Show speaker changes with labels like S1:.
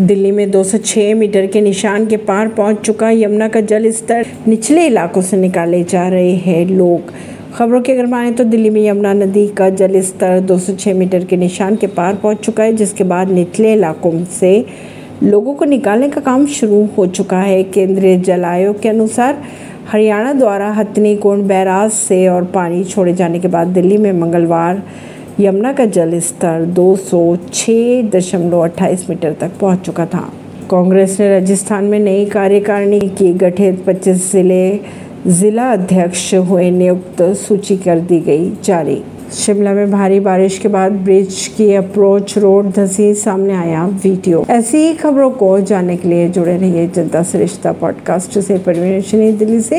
S1: दिल्ली में 206 मीटर के निशान के पार पहुँच चुका यमुना का जल स्तर निचले इलाकों से निकाले जा रहे हैं लोग। खबरों की अगर माने तो दिल्ली में यमुना नदी का जल स्तर 206 मीटर के निशान के पार पहुँच चुका है, जिसके बाद निचले इलाकों से लोगों को निकालने का काम शुरू हो चुका है। केंद्रीय जल आयोग के अनुसार हरियाणा द्वारा हथनी कुंड बैराज से और पानी छोड़े जाने के बाद दिल्ली में मंगलवार यमुना का जल स्तर दो मीटर तक पहुँच चुका था। कांग्रेस ने राजस्थान में नई कार्यकारिणी की गठित 25 ज़िले, जिला अध्यक्ष हुए नियुक्त सूची कर दी गई जारी। शिमला में भारी बारिश के बाद ब्रिज की अप्रोच रोड धसी सामने आया वीडियो। ऐसी ही खबरों को जानने के लिए जुड़े रहिए जनता सरिश्ता पॉडकास्ट से। परवीन दिल्ली से।